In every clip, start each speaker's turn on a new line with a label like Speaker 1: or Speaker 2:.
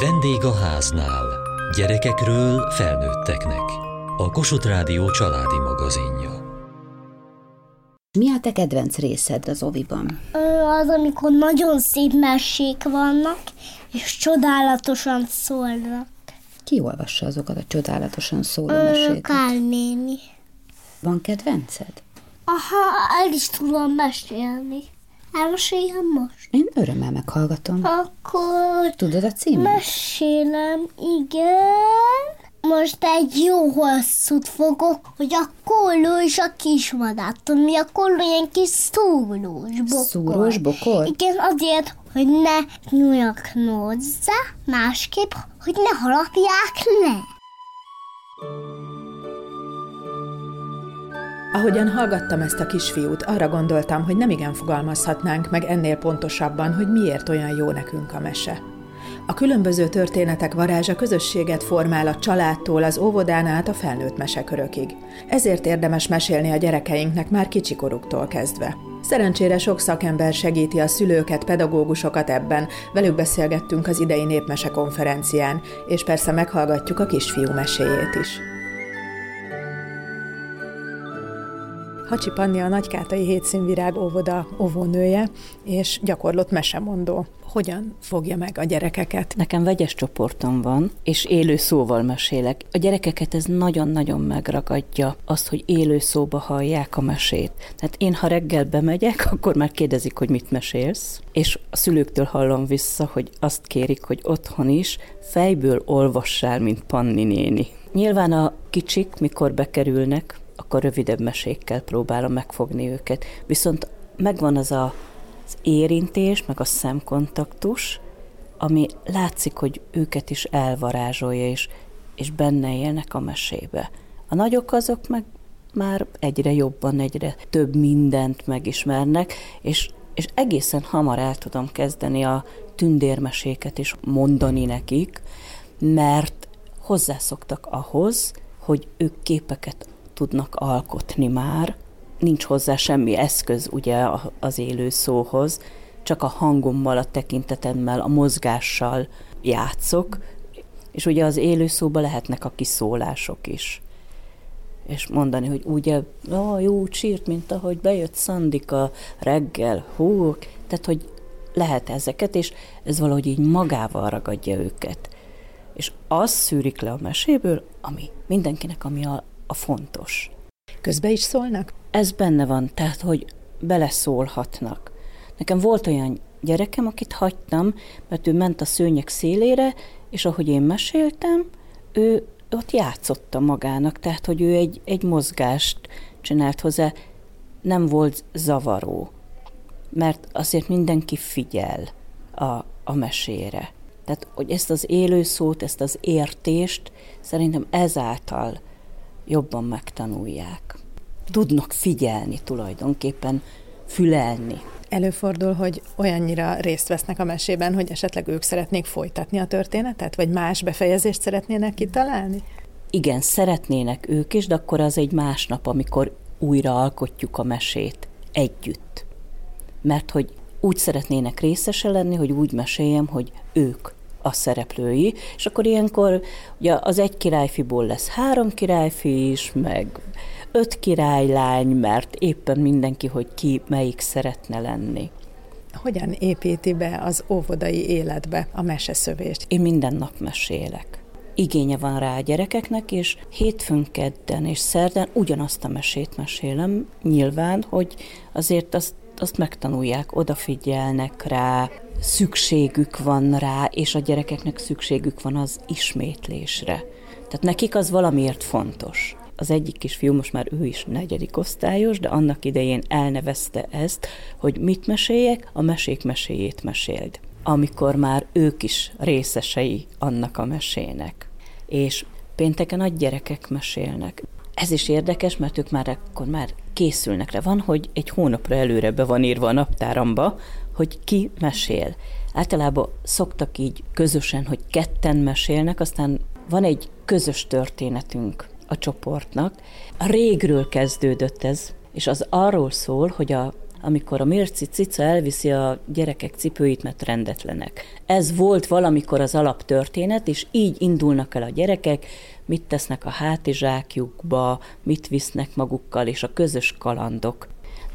Speaker 1: Vendég a háznál. Gyerekekről felnőtteknek. A Kossuth Rádió családi magazinja.
Speaker 2: Mi a te kedvenc részed az oviban?
Speaker 3: Az, amikor nagyon szép mesék vannak, és csodálatosan szólnak.
Speaker 2: Ki olvassa azokat a csodálatosan szóló meséket?
Speaker 3: Kál néni.
Speaker 2: Van kedvenced?
Speaker 3: Aha, el is tudom mesélni. Elmeséljem most?
Speaker 2: Én örömmel meghallgatom.
Speaker 3: Akkor
Speaker 2: Tudod a címet?
Speaker 3: mesélem, igen. Most egy jó hosszút fogok, hogy a kolló és a kismadár. Tudod, mi a kolló? Ilyen kis szúrós bokor.
Speaker 2: Szúrós bokor?
Speaker 3: Igen, azért, hogy ne nyúljak hozzá, másképp, hogy ne harapják le.
Speaker 4: Ahogyan hallgattam ezt a kisfiút, arra gondoltam, hogy nem igen fogalmazhatnánk meg ennél pontosabban, hogy miért olyan jó nekünk a mese. A különböző történetek varázsa közösséget formál a családtól, az óvodán át a felnőtt mesekörökig. Ezért érdemes mesélni a gyerekeinknek már kicsikoruktól kezdve. Szerencsére sok szakember segíti a szülőket, pedagógusokat ebben, velük beszélgettünk az idei népmese konferencián, és persze meghallgatjuk a kisfiú meséjét is. Hacsi Panni a Nagykátai Hétszínvirág óvoda óvónője, és gyakorlott mesemondó. Hogyan fogja meg a gyerekeket?
Speaker 5: Nekem vegyes csoportom van, és élő szóval mesélek. A gyerekeket ez nagyon-nagyon megragadja, azt, hogy élő szóba hallják a mesét. Tehát én, ha reggel bemegyek, akkor már kérdezik, hogy mit mesélsz, és a szülőktől hallom vissza, hogy azt kérik, hogy otthon is fejből olvassál, mint Panni néni. Nyilván a kicsik, mikor bekerülnek, akkor rövidebb mesékkel próbálom megfogni őket. Viszont megvan az a, az érintés, meg a szemkontaktus, ami látszik, hogy őket is elvarázsolja, és, és benne élnek a mesébe. A nagyok azok meg már egyre jobban, egyre több mindent megismernek, és, és egészen hamar el tudom kezdeni a tündérmeséket is mondani nekik, mert hozzászoktak ahhoz, hogy ők képeket tudnak alkotni már. Nincs hozzá semmi eszköz ugye az élő szóhoz, csak a hangommal, a tekintetemmel, a mozgással játszok, és ugye az élő szóban lehetnek a kiszólások is. És mondani, hogy ugye, ó, jó csírt, mint ahogy bejött Szandika reggel, hú, tehát, hogy lehet ezeket, és ez valahogy így magával ragadja őket. És az szűrik le a meséből, ami mindenkinek, ami a, a fontos.
Speaker 4: Közbe is szólnak?
Speaker 5: Ez benne van, tehát, hogy beleszólhatnak. Nekem volt olyan gyerekem, akit hagytam, mert ő ment a szőnyek szélére, és ahogy én meséltem, ő ott játszotta magának, tehát, hogy ő egy, egy mozgást csinált hozzá, nem volt zavaró, mert azért mindenki figyel a, a mesére. Tehát, hogy ezt az élő szót, ezt az értést szerintem ezáltal jobban megtanulják. Tudnak figyelni tulajdonképpen, fülelni.
Speaker 4: Előfordul, hogy olyannyira részt vesznek a mesében, hogy esetleg ők szeretnék folytatni a történetet, vagy más befejezést szeretnének kitalálni?
Speaker 5: Igen, szeretnének ők is, de akkor az egy másnap, amikor újra alkotjuk a mesét együtt. Mert hogy úgy szeretnének részese lenni, hogy úgy meséljem, hogy ők a szereplői, és akkor ilyenkor ugye az egy királyfiból lesz három királyfi is, meg öt királylány, mert éppen mindenki, hogy ki melyik szeretne lenni.
Speaker 4: Hogyan építi be az óvodai életbe a meseszövést?
Speaker 5: Én minden nap mesélek. Igénye van rá a gyerekeknek, és hétfőn, kedden és szerden ugyanazt a mesét mesélem, nyilván, hogy azért azt, azt megtanulják, odafigyelnek rá, szükségük van rá, és a gyerekeknek szükségük van az ismétlésre. Tehát nekik az valamiért fontos. Az egyik kisfiú, most már ő is negyedik osztályos, de annak idején elnevezte ezt, hogy mit meséljek, a mesék meséjét meséld. Amikor már ők is részesei annak a mesének. És pénteken a gyerekek mesélnek. Ez is érdekes, mert ők már akkor már készülnek rá. Van, hogy egy hónapra előre be van írva a naptáramba, hogy ki mesél. Általában szoktak így közösen, hogy ketten mesélnek, aztán van egy közös történetünk a csoportnak. A régről kezdődött ez, és az arról szól, hogy a, amikor a Mirci cica elviszi a gyerekek cipőit, mert rendetlenek. Ez volt valamikor az alaptörténet, és így indulnak el a gyerekek, mit tesznek a hátizsákjukba, mit visznek magukkal, és a közös kalandok.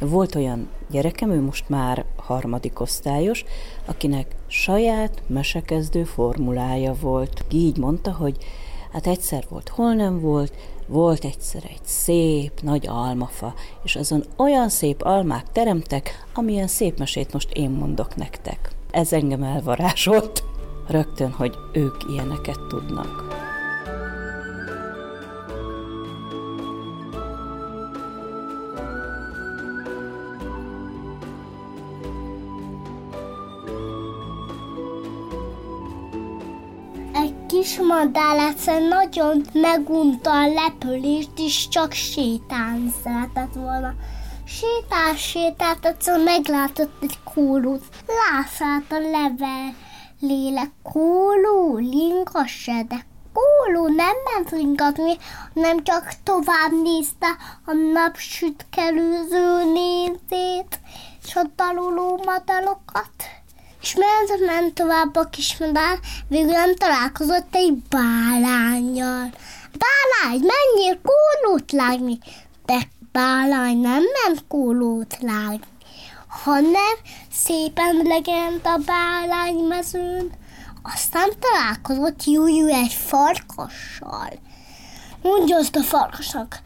Speaker 5: Volt olyan gyerekem, ő most már harmadik osztályos, akinek saját mesekezdő formulája volt. Így mondta, hogy hát egyszer volt, hol nem volt, volt egyszer egy szép, nagy almafa, és azon olyan szép almák teremtek, amilyen szép mesét most én mondok nektek. Ez engem elvarázsolt. Rögtön, hogy ők ilyeneket tudnak.
Speaker 3: Kis madár egyszer nagyon megunta a lepülést, és csak sétálni szeretett volna. Sétál, sétált, egyszer meglátott egy kólót. Lászát a level lélek. Kóló, lingasse, de kóló nem ment ringatni, hanem csak tovább nézte a napsütkelőző nézét, és a daluló madalokat. És ment, ment tovább a kismadár, végül nem találkozott egy bálányjal. Bálány, menjél kólót lágni! De bálány nem ment kólót lágni, hanem szépen legent a bálány mezőn. Aztán találkozott Jújú egy farkassal. Mondja azt a farkasnak,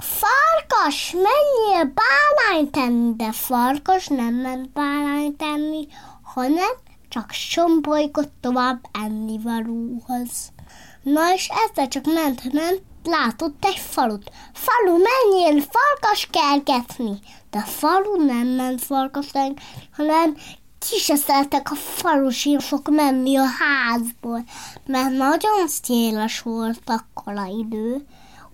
Speaker 3: Farkas, menjél bálány tenni, de farkas nem ment bálány tenni, hanem csak sombolygott tovább ennivalóhoz. Na és ezzel csak ment, ment, látott egy falut. Falu, menjél farkas kergetni! De a falu nem ment farkas hanem kiseszeltek a falusírfok menni a házból, mert nagyon széles volt akkor a idő.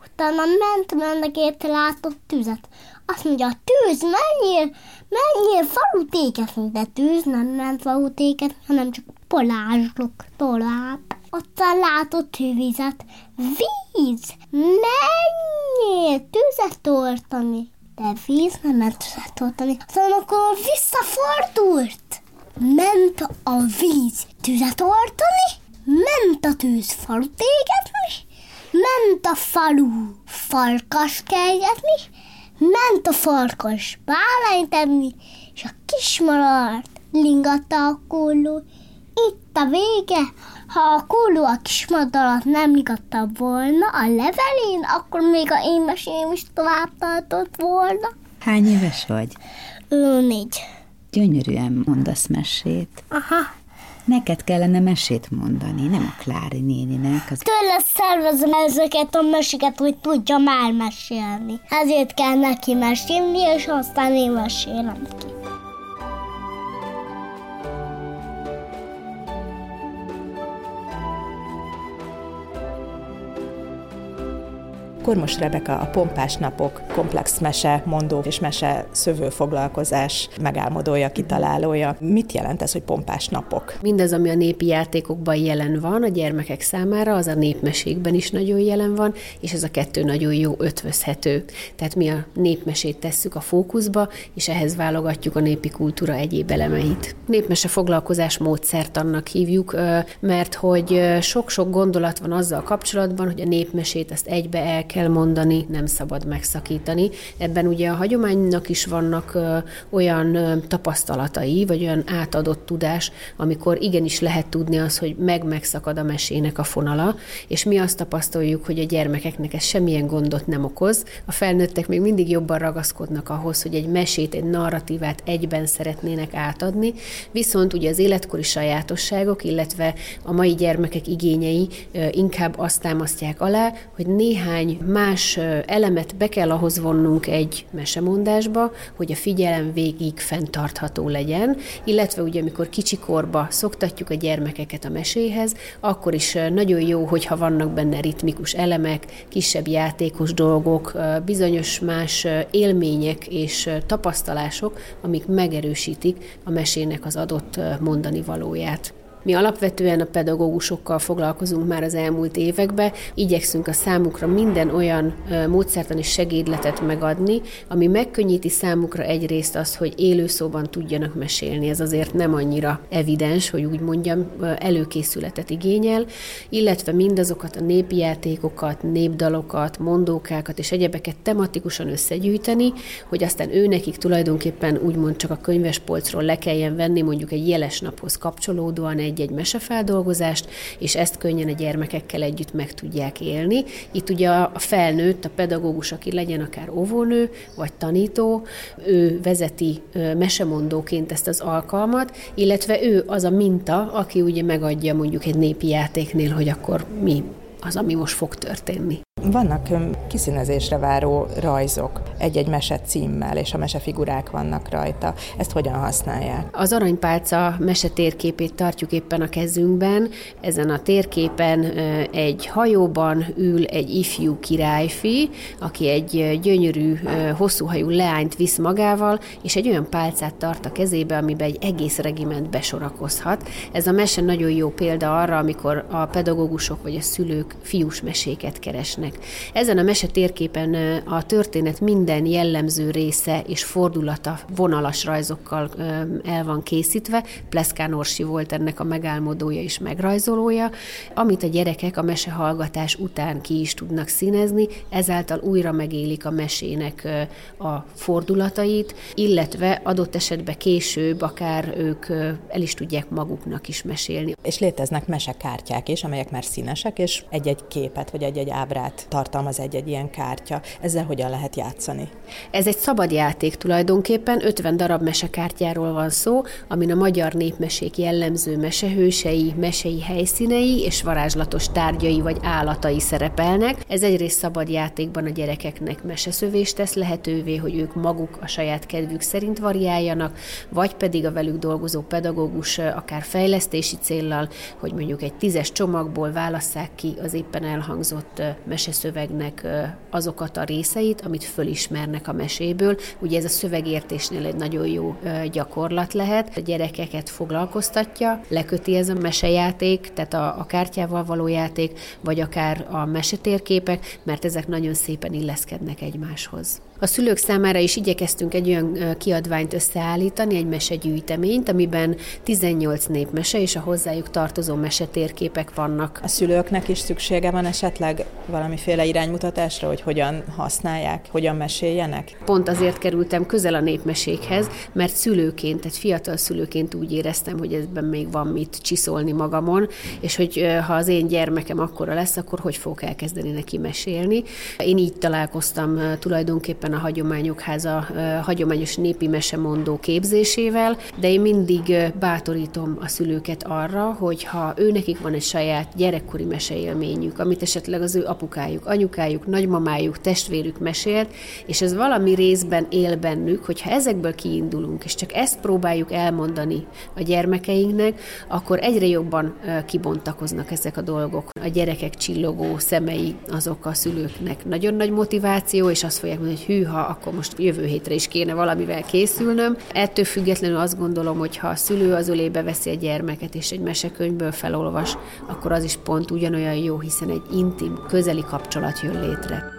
Speaker 3: Utána ment mennek látott tüzet. Azt mondja, tűz, menjél, menjél falut égetni, de tűz nem ment falut égetni, hanem csak polázslok tovább. Aztán látott vizet. Víz, menjél tüzet tortani. De víz nem ment tüzet tortani. Aztán akkor visszafordult. Ment a víz tüzet tortani, ment a tűz falut égetni, ment a falu farkas kelgetni, Ment a farkas bálányt enni, és a kismalart lingatta a kulló. Itt a vége. Ha a kulló a kismadarat nem lingatta volna a levelén, akkor még a én mesém is tovább tartott volna.
Speaker 2: Hány éves vagy?
Speaker 3: Ő négy.
Speaker 2: Gyönyörűen mondasz mesét.
Speaker 3: Aha.
Speaker 2: Neked kellene mesét mondani, nem a Klári néninek. Az...
Speaker 3: Tőle szervezem ezeket a meséket, hogy tudja már mesélni. Ezért kell neki mesélni, és aztán én mesélem ki.
Speaker 4: Kormos Rebeka a Pompás Napok komplex mese mondó és mese szövő foglalkozás megálmodója, kitalálója. Mit jelent ez, hogy Pompás Napok?
Speaker 6: Mindez, ami a népi játékokban jelen van a gyermekek számára, az a népmesékben is nagyon jelen van, és ez a kettő nagyon jó ötvözhető. Tehát mi a népmesét tesszük a fókuszba, és ehhez válogatjuk a népi kultúra egyéb elemeit. Népmese foglalkozás módszert annak hívjuk, mert hogy sok-sok gondolat van azzal kapcsolatban, hogy a népmesét ezt egybe el kell mondani, nem szabad megszakítani. Ebben ugye a hagyománynak is vannak olyan tapasztalatai, vagy olyan átadott tudás, amikor igenis lehet tudni az, hogy meg-megszakad a mesének a fonala, és mi azt tapasztaljuk, hogy a gyermekeknek ez semmilyen gondot nem okoz. A felnőttek még mindig jobban ragaszkodnak ahhoz, hogy egy mesét, egy narratívát egyben szeretnének átadni, viszont ugye az életkori sajátosságok, illetve a mai gyermekek igényei inkább azt támasztják alá, hogy néhány más elemet be kell ahhoz vonnunk egy mesemondásba, hogy a figyelem végig fenntartható legyen, illetve ugye amikor kicsikorba szoktatjuk a gyermekeket a meséhez, akkor is nagyon jó, hogyha vannak benne ritmikus elemek, kisebb játékos dolgok, bizonyos más élmények és tapasztalások, amik megerősítik a mesének az adott mondani valóját. Mi alapvetően a pedagógusokkal foglalkozunk már az elmúlt években, igyekszünk a számukra minden olyan módszertani segédletet megadni, ami megkönnyíti számukra egyrészt azt, hogy élőszóban tudjanak mesélni. Ez azért nem annyira evidens, hogy úgy mondjam, előkészületet igényel, illetve mindazokat a népi játékokat, népdalokat, mondókákat és egyebeket tematikusan összegyűjteni, hogy aztán ő nekik tulajdonképpen úgymond csak a könyvespolcról le kelljen venni mondjuk egy jeles naphoz kapcsolódóan egy-egy mesefeldolgozást, és ezt könnyen a gyermekekkel együtt meg tudják élni. Itt ugye a felnőtt, a pedagógus, aki legyen akár óvónő vagy tanító, ő vezeti mesemondóként ezt az alkalmat, illetve ő az a minta, aki ugye megadja mondjuk egy népi játéknél, hogy akkor mi az, ami most fog történni.
Speaker 4: Vannak kiszínezésre váró rajzok egy-egy mese címmel, és a mesefigurák vannak rajta. Ezt hogyan használják?
Speaker 6: Az aranypálca mese térképét tartjuk éppen a kezünkben. Ezen a térképen egy hajóban ül egy ifjú királyfi, aki egy gyönyörű, hosszúhajú leányt visz magával, és egy olyan pálcát tart a kezébe, amiben egy egész regiment besorakozhat. Ez a mese nagyon jó példa arra, amikor a pedagógusok vagy a szülők fiús meséket keresnek. Ezen a mese térképen a történet minden jellemző része és fordulata vonalas rajzokkal el van készítve. Pleszkán Orsi volt ennek a megálmodója és megrajzolója, amit a gyerekek a mesehallgatás után ki is tudnak színezni, ezáltal újra megélik a mesének a fordulatait, illetve adott esetben később akár ők el is tudják maguknak is mesélni.
Speaker 4: És léteznek mesekártyák is, amelyek már színesek, és egy-egy képet vagy egy-egy ábrát tartalmaz egy-egy ilyen kártya. Ezzel hogyan lehet játszani?
Speaker 6: Ez egy szabad játék tulajdonképpen, 50 darab mesekártyáról van szó, amin a magyar népmesék jellemző mesehősei, mesei helyszínei és varázslatos tárgyai vagy állatai szerepelnek. Ez egyrészt szabad játékban a gyerekeknek meseszövést tesz lehetővé, hogy ők maguk a saját kedvük szerint variáljanak, vagy pedig a velük dolgozó pedagógus akár fejlesztési céllal, hogy mondjuk egy tízes csomagból válasszák ki az éppen elhangzott mese szövegnek azokat a részeit, amit fölismernek a meséből. Ugye ez a szövegértésnél egy nagyon jó gyakorlat lehet. A gyerekeket foglalkoztatja, leköti ez a mesejáték, tehát a, a kártyával való játék, vagy akár a mesetérképek, mert ezek nagyon szépen illeszkednek egymáshoz. A szülők számára is igyekeztünk egy olyan kiadványt összeállítani, egy mesegyűjteményt, amiben 18 népmese és a hozzájuk tartozó mesetérképek vannak.
Speaker 4: A szülőknek is szüksége van esetleg valamiféle iránymutatásra, hogy hogyan használják, hogyan meséljenek?
Speaker 6: Pont azért kerültem közel a népmesékhez, mert szülőként, egy fiatal szülőként úgy éreztem, hogy ebben még van mit csiszolni magamon, és hogy ha az én gyermekem akkora lesz, akkor hogy fogok elkezdeni neki mesélni. Én így találkoztam tulajdonképpen tulajdonképpen a Hagyományok Háza hagyományos népi mesemondó képzésével, de én mindig bátorítom a szülőket arra, hogy ha ő nekik van egy saját gyerekkori meseélményük, amit esetleg az ő apukájuk, anyukájuk, nagymamájuk, testvérük mesélt, és ez valami részben él bennük, hogyha ezekből kiindulunk, és csak ezt próbáljuk elmondani a gyermekeinknek, akkor egyre jobban kibontakoznak ezek a dolgok. A gyerekek csillogó szemei azok a szülőknek nagyon nagy motiváció, és azt fogják mondani, hogy hű, hűha, akkor most jövő hétre is kéne valamivel készülnöm. Ettől függetlenül azt gondolom, hogy ha a szülő az ölébe veszi a gyermeket, és egy mesekönyvből felolvas, akkor az is pont ugyanolyan jó, hiszen egy intim, közeli kapcsolat jön létre.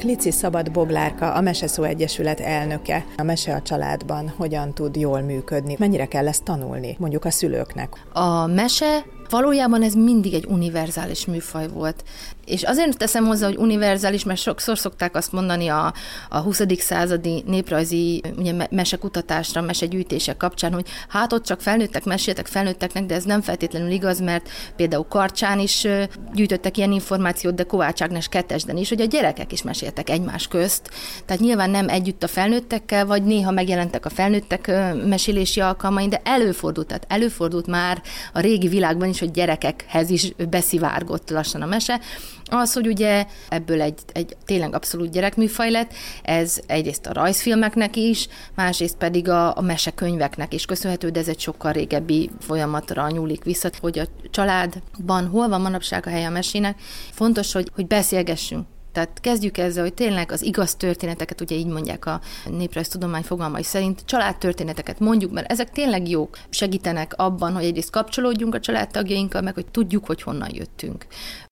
Speaker 4: Klici Szabad Boglárka, a Meseszó Egyesület elnöke. A mese a családban hogyan tud jól működni? Mennyire kell ezt tanulni, mondjuk a szülőknek?
Speaker 7: A mese valójában ez mindig egy univerzális műfaj volt. És azért teszem hozzá, hogy univerzális, mert sokszor szokták azt mondani a, a 20. századi néprajzi ugye, mesekutatásra, mesegyűjtések kapcsán, hogy hát ott csak felnőttek, meséltek felnőtteknek, de ez nem feltétlenül igaz, mert például Karcsán is gyűjtöttek ilyen információt, de Kovács Ágnes Kettesden is, hogy a gyerekek is meséltek egymás közt. Tehát nyilván nem együtt a felnőttekkel, vagy néha megjelentek a felnőttek mesélési alkalmai, de előfordult, tehát előfordult már a régi világban is, hogy gyerekekhez is beszivárgott lassan a mese, az, hogy ugye ebből egy, egy tényleg abszolút gyerekműfaj lett, ez egyrészt a rajzfilmeknek is, másrészt pedig a, a mesekönyveknek is köszönhető, de ez egy sokkal régebbi folyamatra nyúlik vissza, hogy a családban hol van manapság a helye a mesének. Fontos, hogy, hogy beszélgessünk tehát kezdjük ezzel, hogy tényleg az igaz történeteket, ugye így mondják a néprajztudomány fogalmai szerint, családtörténeteket mondjuk, mert ezek tényleg jók, segítenek abban, hogy egyrészt kapcsolódjunk a családtagjainkkal, meg hogy tudjuk, hogy honnan jöttünk.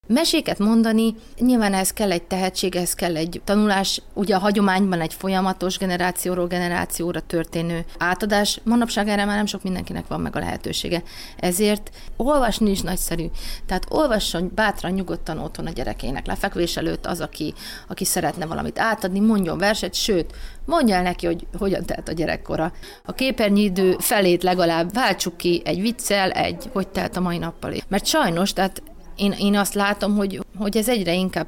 Speaker 7: Meséket mondani, nyilván ez kell egy tehetség, ez kell egy tanulás, ugye a hagyományban egy folyamatos generációról generációra történő átadás, manapság erre már nem sok mindenkinek van meg a lehetősége. Ezért olvasni is nagyszerű. Tehát olvasson bátran, nyugodtan otthon a gyerekének lefekvés előtt az, aki, aki szeretne valamit átadni, mondjon verset, sőt, mondja el neki, hogy hogyan telt a gyerekkora. A képernyőidő felét legalább váltsuk ki egy viccel, egy hogy telt a mai nappal. Mert sajnos, tehát én, én azt látom, hogy, hogy ez egyre inkább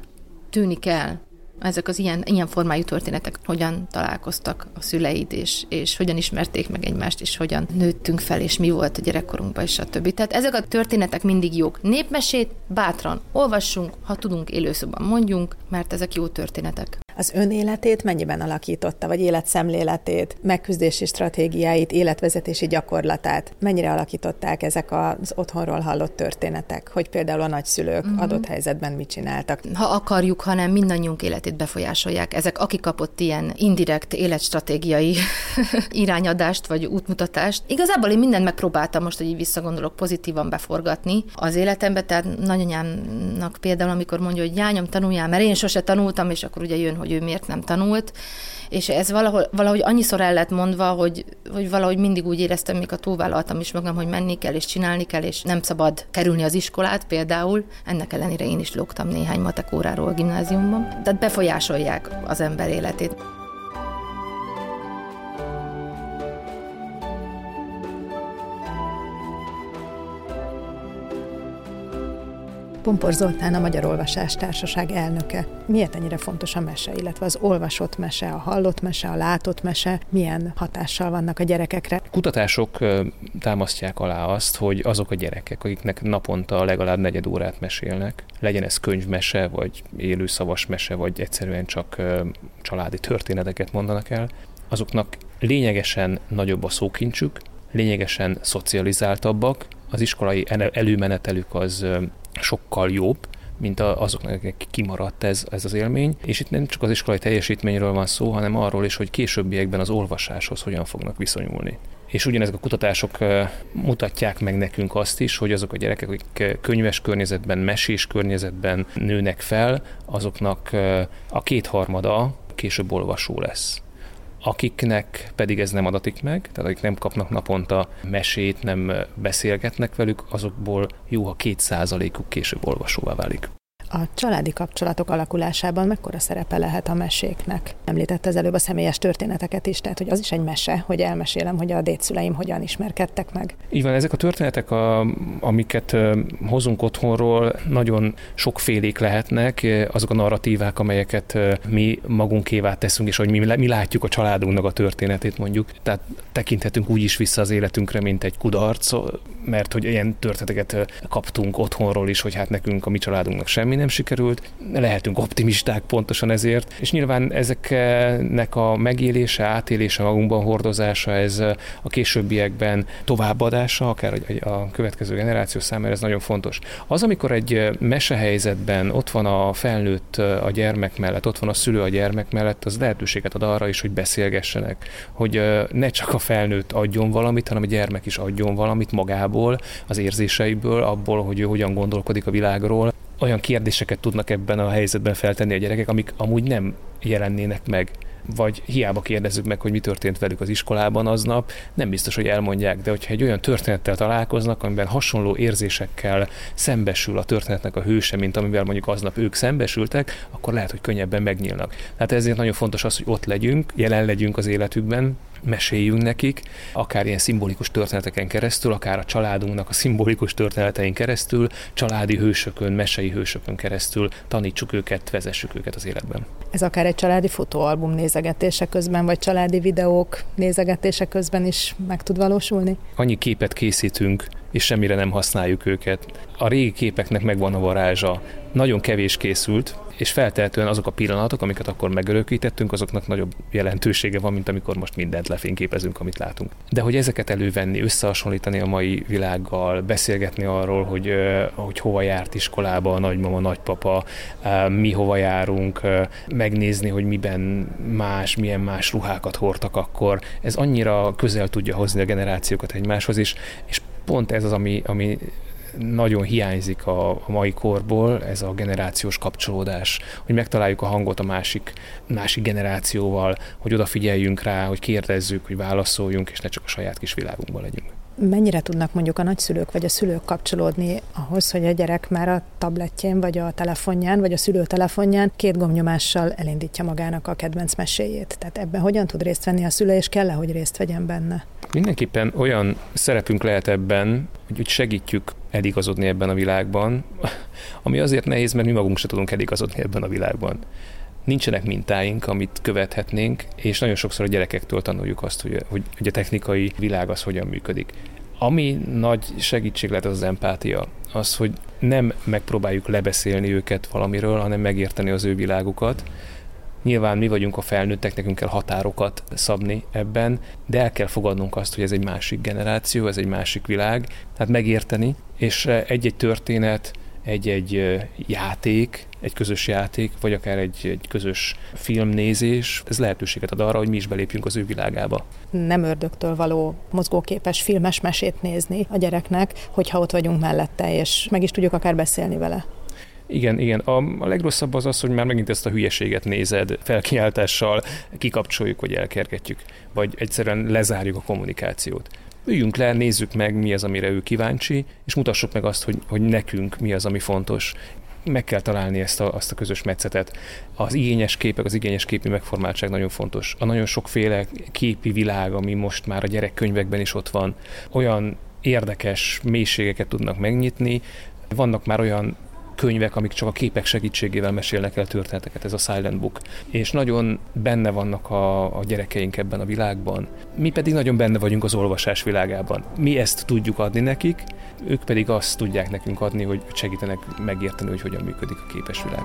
Speaker 7: tűnik el, ezek az ilyen, ilyen formájú történetek, hogyan találkoztak a szüleid, és, és hogyan ismerték meg egymást, és hogyan nőttünk fel, és mi volt a gyerekkorunkban, és a többi. Tehát ezek a történetek mindig jók. Népmesét bátran olvassunk, ha tudunk élőszóban mondjunk, mert ezek jó történetek.
Speaker 4: Az ön életét mennyiben alakította, vagy életszemléletét, megküzdési stratégiáit, életvezetési gyakorlatát? Mennyire alakították ezek az otthonról hallott történetek, hogy például a nagyszülők uh-huh. adott helyzetben mit csináltak?
Speaker 7: Ha akarjuk, hanem mindannyiunk életét befolyásolják. Ezek, aki kapott ilyen indirekt életstratégiai irányadást, vagy útmutatást. Igazából én mindent megpróbáltam most, hogy így visszagondolok, pozitívan beforgatni az életembe, tehát nagyanyámnak például, amikor mondja, hogy jányom, tanuljál, mert én sose tanultam, és akkor ugye jön, hogy ő miért nem tanult, és ez valahol, valahogy annyiszor el lett mondva, hogy, hogy valahogy mindig úgy éreztem, mikor túlvállaltam is magam, hogy menni kell, és csinálni kell, és nem szabad kerülni az iskolát például. Ennek ellenére én is lógtam néhány matekóráról a gimnáziumban. Tehát befolyásolják az ember életét.
Speaker 4: Pompor Zoltán a Magyar Olvasás Társaság elnöke. Miért ennyire fontos a mese, illetve az olvasott mese, a hallott mese, a látott mese, milyen hatással vannak a gyerekekre?
Speaker 8: Kutatások támasztják alá azt, hogy azok a gyerekek, akiknek naponta legalább negyed órát mesélnek, legyen ez könyvmese, vagy élőszavas mese, vagy egyszerűen csak családi történeteket mondanak el, azoknak lényegesen nagyobb a szókincsük, lényegesen szocializáltabbak, az iskolai előmenetelük az sokkal jobb, mint azoknak, akik kimaradt ez, ez az élmény. És itt nem csak az iskolai teljesítményről van szó, hanem arról is, hogy későbbiekben az olvasáshoz hogyan fognak viszonyulni. És ugyanezek a kutatások mutatják meg nekünk azt is, hogy azok a gyerekek, akik könyves környezetben, mesés környezetben nőnek fel, azoknak a kétharmada később olvasó lesz akiknek pedig ez nem adatik meg, tehát akik nem kapnak naponta mesét, nem beszélgetnek velük, azokból jó, ha két később olvasóvá válik.
Speaker 4: A családi kapcsolatok alakulásában mekkora szerepe lehet a meséknek? Említette az előbb a személyes történeteket is, tehát hogy az is egy mese, hogy elmesélem, hogy a dédszüleim hogyan ismerkedtek meg.
Speaker 8: Így van, ezek a történetek, a, amiket hozunk otthonról, nagyon sokfélék lehetnek, azok a narratívák, amelyeket mi magunkévá teszünk, és hogy mi, mi látjuk a családunknak a történetét mondjuk. Tehát tekinthetünk úgy is vissza az életünkre, mint egy kudarc, mert hogy ilyen történeteket kaptunk otthonról is, hogy hát nekünk, a mi családunknak semmi nem sikerült, lehetünk optimisták pontosan ezért, és nyilván ezeknek a megélése, átélése, magunkban hordozása, ez a későbbiekben továbbadása, akár a következő generáció számára ez nagyon fontos. Az, amikor egy mesehelyzetben ott van a felnőtt a gyermek mellett, ott van a szülő a gyermek mellett, az lehetőséget ad arra is, hogy beszélgessenek, hogy ne csak a felnőtt adjon valamit, hanem a gyermek is adjon valamit magából, az érzéseiből, abból, hogy ő hogyan gondolkodik a világról, olyan kérdéseket tudnak ebben a helyzetben feltenni a gyerekek, amik amúgy nem jelennének meg vagy hiába kérdezzük meg, hogy mi történt velük az iskolában aznap, nem biztos, hogy elmondják, de hogyha egy olyan történettel találkoznak, amiben hasonló érzésekkel szembesül a történetnek a hőse, mint amivel mondjuk aznap ők szembesültek, akkor lehet, hogy könnyebben megnyílnak. Tehát ezért nagyon fontos az, hogy ott legyünk, jelen legyünk az életükben, meséljünk nekik, akár ilyen szimbolikus történeteken keresztül, akár a családunknak a szimbolikus történetein keresztül, családi hősökön, mesei hősökön keresztül tanítsuk őket, vezessük őket az életben.
Speaker 4: Ez akár egy családi fotóalbum nézegetése közben, vagy családi videók nézegetése közben is meg tud valósulni?
Speaker 8: Annyi képet készítünk és semmire nem használjuk őket. A régi képeknek megvan a varázsa. Nagyon kevés készült, és feltehetően azok a pillanatok, amiket akkor megörökítettünk, azoknak nagyobb jelentősége van, mint amikor most mindent lefényképezünk, amit látunk. De hogy ezeket elővenni, összehasonlítani a mai világgal, beszélgetni arról, hogy, hogy hova járt iskolába a nagymama, nagypapa, mi hova járunk, megnézni, hogy miben más, milyen más ruhákat hordtak akkor, ez annyira közel tudja hozni a generációkat egymáshoz is, és pont ez az, ami, ami nagyon hiányzik a, mai korból, ez a generációs kapcsolódás, hogy megtaláljuk a hangot a másik, másik generációval, hogy odafigyeljünk rá, hogy kérdezzük, hogy válaszoljunk, és ne csak a saját kis világunkban legyünk.
Speaker 4: Mennyire tudnak mondjuk a nagyszülők vagy a szülők kapcsolódni ahhoz, hogy a gyerek már a tabletjén, vagy a telefonján, vagy a szülő telefonján két gomnyomással elindítja magának a kedvenc meséjét? Tehát ebben hogyan tud részt venni a szülő, és kell-e, hogy részt vegyen benne?
Speaker 8: Mindenképpen olyan szerepünk lehet ebben, hogy segítjük eligazodni ebben a világban, ami azért nehéz, mert mi magunk se tudunk eligazodni ebben a világban. Nincsenek mintáink, amit követhetnénk, és nagyon sokszor a gyerekektől tanuljuk azt, hogy, hogy, hogy a technikai világ az hogyan működik. Ami nagy segítség lehet az az empátia, az, hogy nem megpróbáljuk lebeszélni őket valamiről, hanem megérteni az ő világukat, Nyilván mi vagyunk a felnőttek, nekünk kell határokat szabni ebben, de el kell fogadnunk azt, hogy ez egy másik generáció, ez egy másik világ, tehát megérteni, és egy-egy történet, egy-egy játék, egy közös játék, vagy akár egy, egy közös filmnézés, ez lehetőséget ad arra, hogy mi is belépjünk az ő világába.
Speaker 4: Nem ördögtől való mozgóképes filmes mesét nézni a gyereknek, hogyha ott vagyunk mellette, és meg is tudjuk akár beszélni vele.
Speaker 8: Igen, igen. A, a legrosszabb az az, hogy már megint ezt a hülyeséget nézed, felkiáltással kikapcsoljuk, vagy elkergetjük, vagy egyszerűen lezárjuk a kommunikációt. Üljünk le, nézzük meg, mi az, amire ő kíváncsi, és mutassuk meg azt, hogy, hogy nekünk mi az, ami fontos meg kell találni ezt a, azt a közös metszetet. Az igényes képek, az igényes képi megformáltság nagyon fontos. A nagyon sokféle képi világ, ami most már a gyerekkönyvekben is ott van, olyan érdekes mélységeket tudnak megnyitni, vannak már olyan könyvek, amik csak a képek segítségével mesélnek el történeteket, ez a Silent Book. És nagyon benne vannak a, a gyerekeink ebben a világban. Mi pedig nagyon benne vagyunk az olvasás világában. Mi ezt tudjuk adni nekik, ők pedig azt tudják nekünk adni, hogy segítenek megérteni, hogy hogyan működik a képes világ.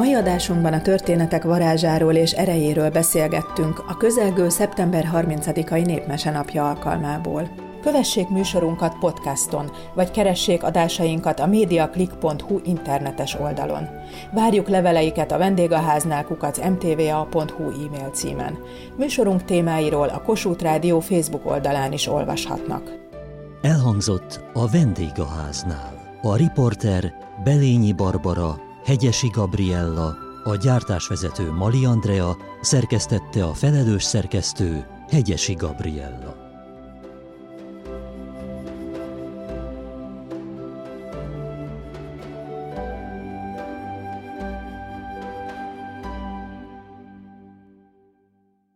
Speaker 4: Mai adásunkban a történetek varázsáról és erejéről beszélgettünk a közelgő szeptember 30-ai népmese napja alkalmából. Kövessék műsorunkat podcaston, vagy keressék adásainkat a mediaclick.hu internetes oldalon. Várjuk leveleiket a vendégháznál kukac mtva.hu e-mail címen. Műsorunk témáiról a Kossuth Rádió Facebook oldalán is olvashatnak.
Speaker 1: Elhangzott a vendégháznál. A riporter Belényi Barbara, Hegyesi Gabriella, a gyártásvezető Mali Andrea, szerkesztette a felelős szerkesztő Hegyesi Gabriella.